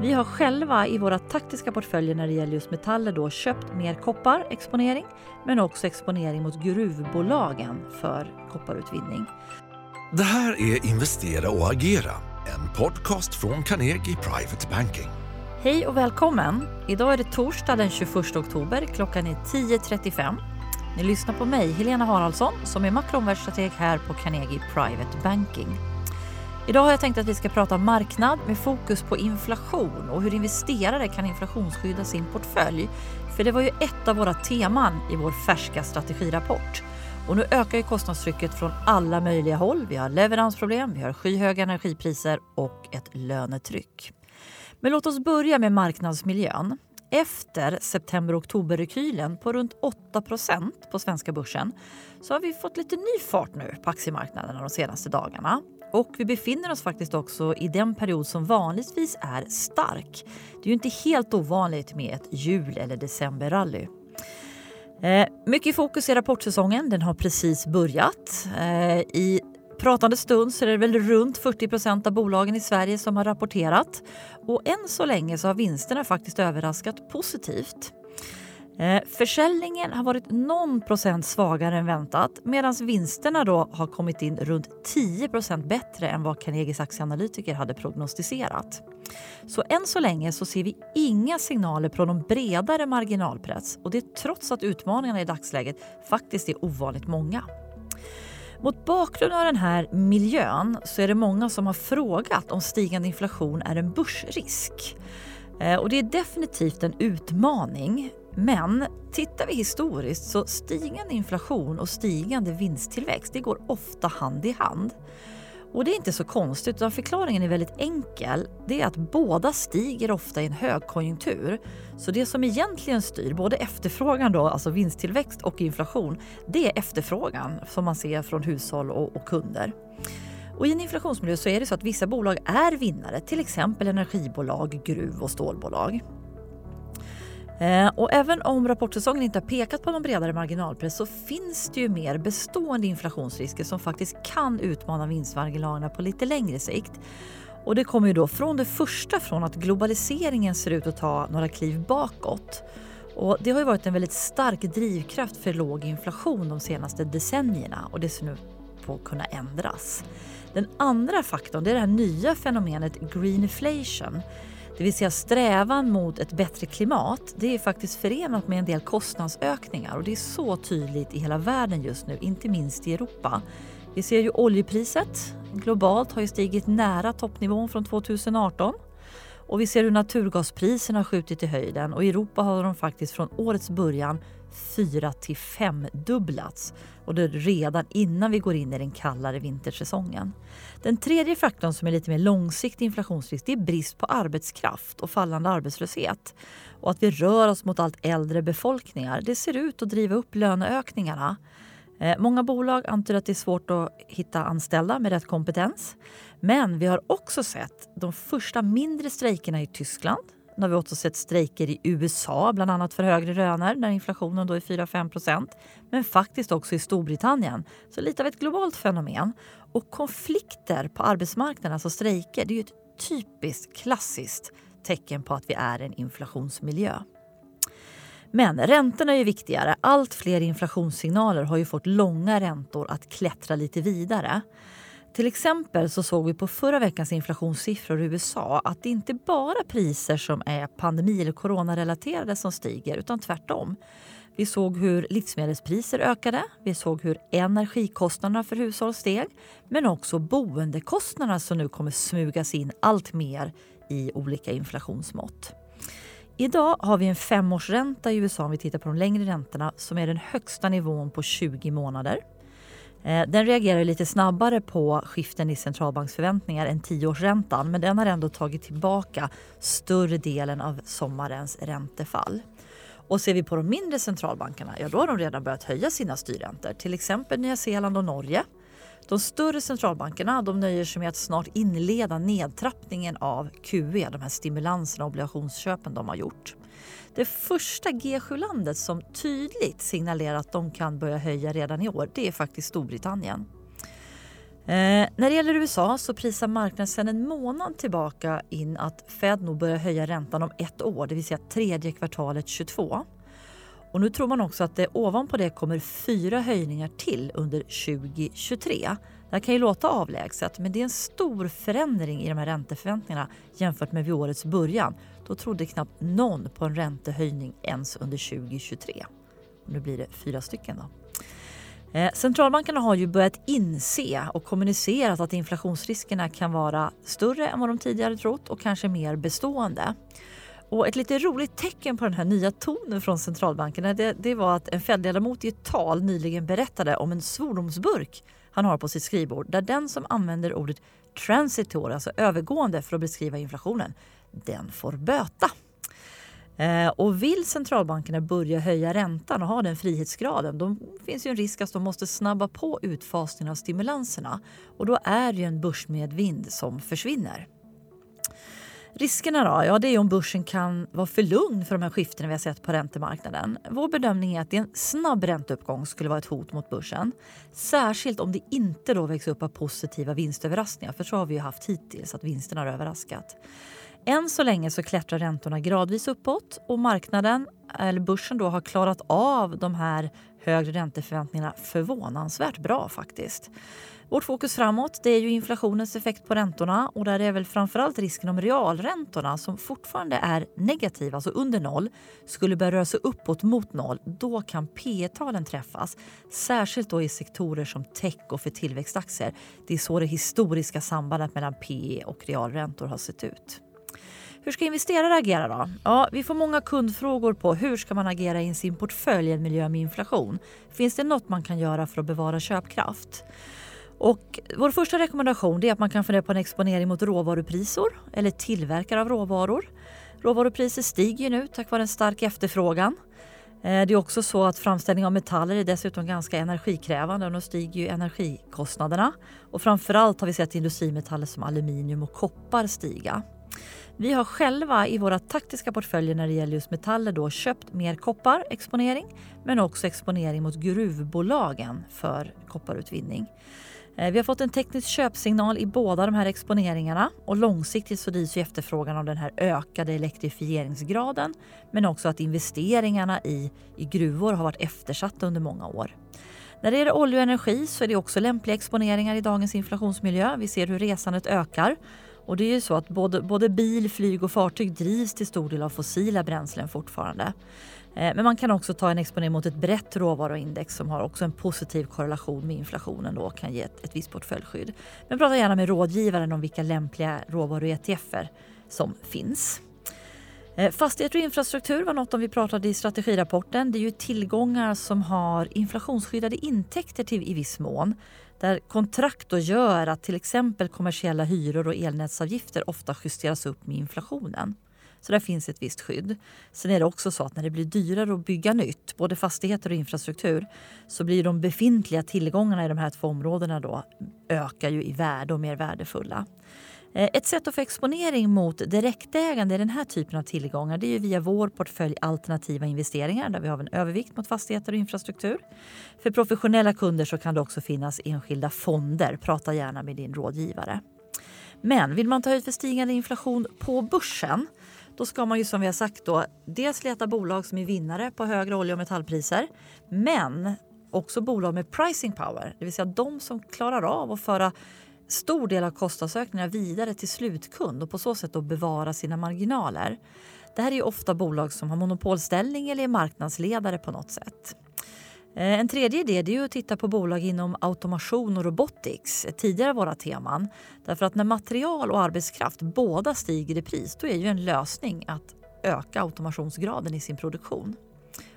Vi har själva i våra taktiska portföljer när det gäller just metaller då köpt mer koppar exponering men också exponering mot gruvbolagen för kopparutvinning. Det här är Investera och agera, en podcast från Carnegie Private Banking. Hej och välkommen! Idag är det torsdag den 21 oktober. Klockan är 10.35. Ni lyssnar på mig, Helena Haraldsson, som är makroomvärldsstrateg här på Carnegie Private Banking. Idag har jag tänkt att vi ska prata marknad med fokus på inflation och hur investerare kan inflationsskydda sin portfölj. För det var ju ett av våra teman i vår färska strategirapport. Och nu ökar ju kostnadstrycket från alla möjliga håll. Vi har leveransproblem, vi har skyhöga energipriser och ett lönetryck. Men låt oss börja med marknadsmiljön. Efter september-oktober-rekylen på runt 8% på svenska börsen så har vi fått lite ny fart nu på aktiemarknaden de senaste dagarna. Och vi befinner oss faktiskt också i den period som vanligtvis är stark. Det är ju inte helt ovanligt med ett jul eller decemberrally. Eh, mycket fokus i rapportsäsongen. Den har precis börjat. Eh, I pratande stund så är det väl runt 40% av bolagen i Sverige som har rapporterat. Och än så länge så har vinsterna faktiskt överraskat positivt. Eh, försäljningen har varit någon procent svagare än väntat medan vinsterna då har kommit in runt 10% bättre än vad Carnegies aktieanalytiker hade prognostiserat. Så än så länge så ser vi inga signaler på någon bredare marginalpress och det trots att utmaningarna i dagsläget faktiskt är ovanligt många. Mot bakgrund av den här miljön så är det många som har frågat om stigande inflation är en börsrisk. Eh, och det är definitivt en utmaning. Men tittar vi historiskt så stigande inflation och stigande vinsttillväxt det går ofta hand i hand. Och det är inte så konstigt, utan förklaringen är väldigt enkel. Det är att båda stiger ofta i en högkonjunktur. Så det som egentligen styr både efterfrågan, då, alltså vinsttillväxt och inflation, det är efterfrågan som man ser från hushåll och, och kunder. Och I en inflationsmiljö så är det så att vissa bolag är vinnare, till exempel energibolag, gruv och stålbolag. Eh, och även om rapportsäsongen inte har pekat på någon bredare marginalpress så finns det ju mer bestående inflationsrisker som faktiskt kan utmana vinstmarginalerna på lite längre sikt. Och det kommer ju då från det första från att globaliseringen ser ut att ta några kliv bakåt. Och det har ju varit en väldigt stark drivkraft för låg inflation de senaste decennierna och det ser nu på att kunna ändras. Den andra faktorn är det här nya fenomenet greenflation det vill säga strävan mot ett bättre klimat, det är faktiskt förenat med en del kostnadsökningar. Och det är så tydligt i hela världen just nu, inte minst i Europa. Vi ser ju oljepriset. Globalt har ju stigit nära toppnivån från 2018 och vi ser hur naturgaspriserna har skjutit i höjden. Och i Europa har de faktiskt från årets början fyra till femdubblats och det redan innan vi går in i den kallare vintersäsongen. Den tredje faktorn som är lite mer långsiktig inflationsrisk det är brist på arbetskraft och fallande arbetslöshet. Och att vi rör oss mot allt äldre befolkningar det ser ut att driva upp löneökningarna. Eh, många bolag antyder att det är svårt att hitta anställda med rätt kompetens. Men vi har också sett de första mindre strejkerna i Tyskland nu har vi också sett strejker i USA, bland annat för högre löner där inflationen då är 4-5% Men faktiskt också i Storbritannien. Så lite av ett globalt fenomen. Och konflikter på arbetsmarknaden, alltså strejker, det är ju ett typiskt klassiskt tecken på att vi är en inflationsmiljö. Men räntorna är viktigare. Allt fler inflationssignaler har ju fått långa räntor att klättra lite vidare. Till exempel så såg vi på förra veckans inflationssiffror i USA att det inte bara priser som är pandemi eller coronarelaterade som stiger utan tvärtom. Vi såg hur livsmedelspriser ökade, vi såg hur energikostnaderna för hushåll steg men också boendekostnaderna som nu kommer smugas in allt mer i olika inflationsmått. Idag har vi en femårsränta i USA om vi tittar på de längre räntorna som är den högsta nivån på 20 månader. Eh, den reagerar lite snabbare på skiften i centralbanksförväntningar än tioårsräntan men den har ändå tagit tillbaka större delen av sommarens räntefall. Och ser vi på de mindre centralbankerna, ja då har de redan börjat höja sina styrräntor. Till exempel Nya Zeeland och Norge. De större centralbankerna de nöjer sig med att snart inleda nedtrappningen av QE, de här stimulanserna och obligationsköpen de har gjort. Det första G7-landet som tydligt signalerar att de kan börja höja redan i år det är faktiskt Storbritannien. Eh, när det gäller USA så prisar marknaden sedan en månad tillbaka in att Fed nog börjar höja räntan om ett år, det vill säga tredje kvartalet 22. Och nu tror man också att det ovanpå det kommer fyra höjningar till under 2023. Det här kan ju låta avlägset men det är en stor förändring i de här ränteförväntningarna jämfört med vid årets början. Då trodde knappt någon på en räntehöjning ens under 2023. Och nu blir det fyra stycken. Då. Eh, centralbankerna har ju börjat inse och kommunicerat att inflationsriskerna kan vara större än vad de tidigare trott och kanske mer bestående. Och ett lite roligt tecken på den här nya tonen från centralbankerna det, det var att en Fed-ledamot i ett tal nyligen berättade om en svordomsburk han har på sitt skrivbord där den som använder ordet transitory, alltså övergående för att beskriva inflationen, den får böta. Eh, och vill centralbankerna börja höja räntan och ha den frihetsgraden då finns ju en risk att de måste snabba på utfasningen av stimulanserna och då är det ju en börsmedvind som försvinner. Riskerna då? Ja, det är om börsen kan vara för lugn för de här skiftena vi har sett på räntemarknaden. Vår bedömning är att en snabb ränteuppgång skulle vara ett hot mot börsen. Särskilt om det inte då vägs upp av positiva vinstöverraskningar, för så har vi ju haft hittills, att vinsterna har överraskat. Än så länge så klättrar räntorna gradvis uppåt och marknaden, eller börsen då, har klarat av de här högre ränteförväntningarna förvånansvärt bra faktiskt. Vårt fokus framåt det är ju inflationens effekt på räntorna och där är väl framförallt risken om realräntorna som fortfarande är negativa, alltså under noll, skulle börja röra sig uppåt mot noll. Då kan P talen träffas, särskilt då i sektorer som tech och för tillväxtaktier. Det är så det historiska sambandet mellan P och realräntor har sett ut. Hur ska investerare agera då? Ja, vi får många kundfrågor på hur ska man agera i sin portfölj i en miljö med inflation. Finns det något man kan göra för att bevara köpkraft? Och vår första rekommendation är att man kan fundera på en exponering mot råvaruprisor eller tillverkare av råvaror. Råvarupriser stiger nu tack vare en stark efterfrågan. Eh, det är också så att framställning av metaller är dessutom ganska energikrävande och då stiger ju energikostnaderna. Och framförallt har vi sett industrimetaller som aluminium och koppar stiga. Vi har själva i våra taktiska portföljer när det gäller just metaller då köpt mer kopparexponering men också exponering mot gruvbolagen för kopparutvinning. Eh, vi har fått en teknisk köpsignal i båda de här exponeringarna och långsiktigt så drivs efterfrågan av den här ökade elektrifieringsgraden men också att investeringarna i, i gruvor har varit eftersatta under många år. När det gäller olja och energi så är det också lämpliga exponeringar i dagens inflationsmiljö. Vi ser hur resandet ökar och det är ju så att både, både bil, flyg och fartyg drivs till stor del av fossila bränslen fortfarande. Eh, men man kan också ta en exponering mot ett brett råvaruindex som har också en positiv korrelation med inflationen och kan ge ett, ett visst portföljskydd. Men prata gärna med rådgivaren om vilka lämpliga råvaru-ETFer som finns. Eh, fastigheter och infrastruktur var något om vi pratade i strategirapporten. Det är ju tillgångar som har inflationsskyddade intäkter till i viss mån där kontrakt då gör att till exempel kommersiella hyror och elnätsavgifter ofta justeras upp med inflationen. Så där finns ett visst skydd. Sen är det också så att när det blir dyrare att bygga nytt, både fastigheter och infrastruktur, så blir de befintliga tillgångarna i de här två områdena då ökar ju i värde och mer värdefulla. Eh, ett sätt att få exponering mot direktägande i den här typen av tillgångar det är via vår portfölj alternativa investeringar där vi har en övervikt mot fastigheter och infrastruktur. För professionella kunder så kan det också finnas enskilda fonder. Prata gärna med din rådgivare. Men vill man ta höjd för stigande inflation på börsen då ska man ju som vi har sagt då dels leta bolag som är vinnare på högre olje och metallpriser men också bolag med pricing power, det vill säga de som klarar av att föra stor del av kostnadsökningarna vidare till slutkund och på så sätt då bevara sina marginaler. Det här är ofta bolag som har monopolställning eller är marknadsledare på något sätt. Eh, en tredje idé är att titta på bolag inom automation och robotics, tidigare våra teman. Därför att när material och arbetskraft båda stiger i pris då är ju en lösning att öka automationsgraden i sin produktion.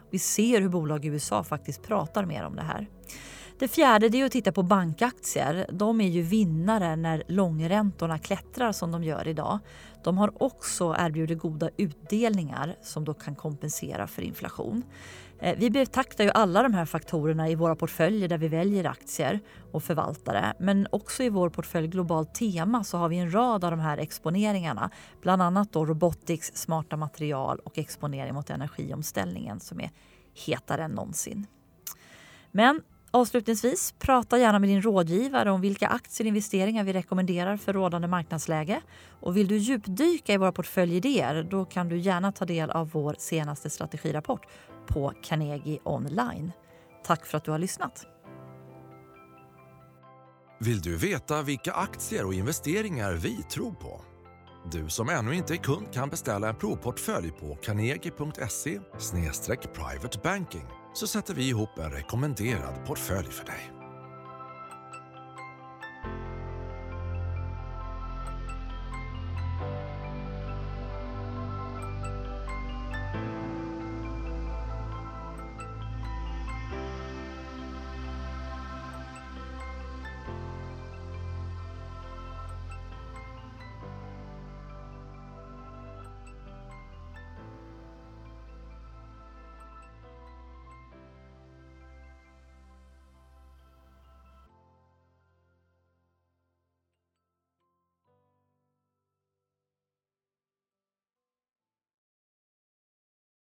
Vi ser hur bolag i USA faktiskt pratar mer om det här. Det fjärde är att titta på bankaktier. De är ju vinnare när långräntorna klättrar som de gör idag. De har också erbjudit goda utdelningar som då kan kompensera för inflation. Eh, vi betaktar ju alla de här faktorerna i våra portföljer där vi väljer aktier och förvaltare. Men också i vår portfölj Globalt tema så har vi en rad av de här exponeringarna. Bland annat då robotics, smarta material och exponering mot energiomställningen som är hetare än någonsin. Men Avslutningsvis, prata gärna med din rådgivare om vilka aktier och investeringar vi rekommenderar för rådande marknadsläge. Och vill du djupdyka i våra portföljidéer då kan du gärna ta del av vår senaste strategirapport på Carnegie online. Tack för att du har lyssnat. Vill du veta vilka aktier och investeringar vi tror på? Du som ännu inte är kund kan beställa en provportfölj på carnegie.se privatebanking så sätter vi ihop en rekommenderad portfölj för dig.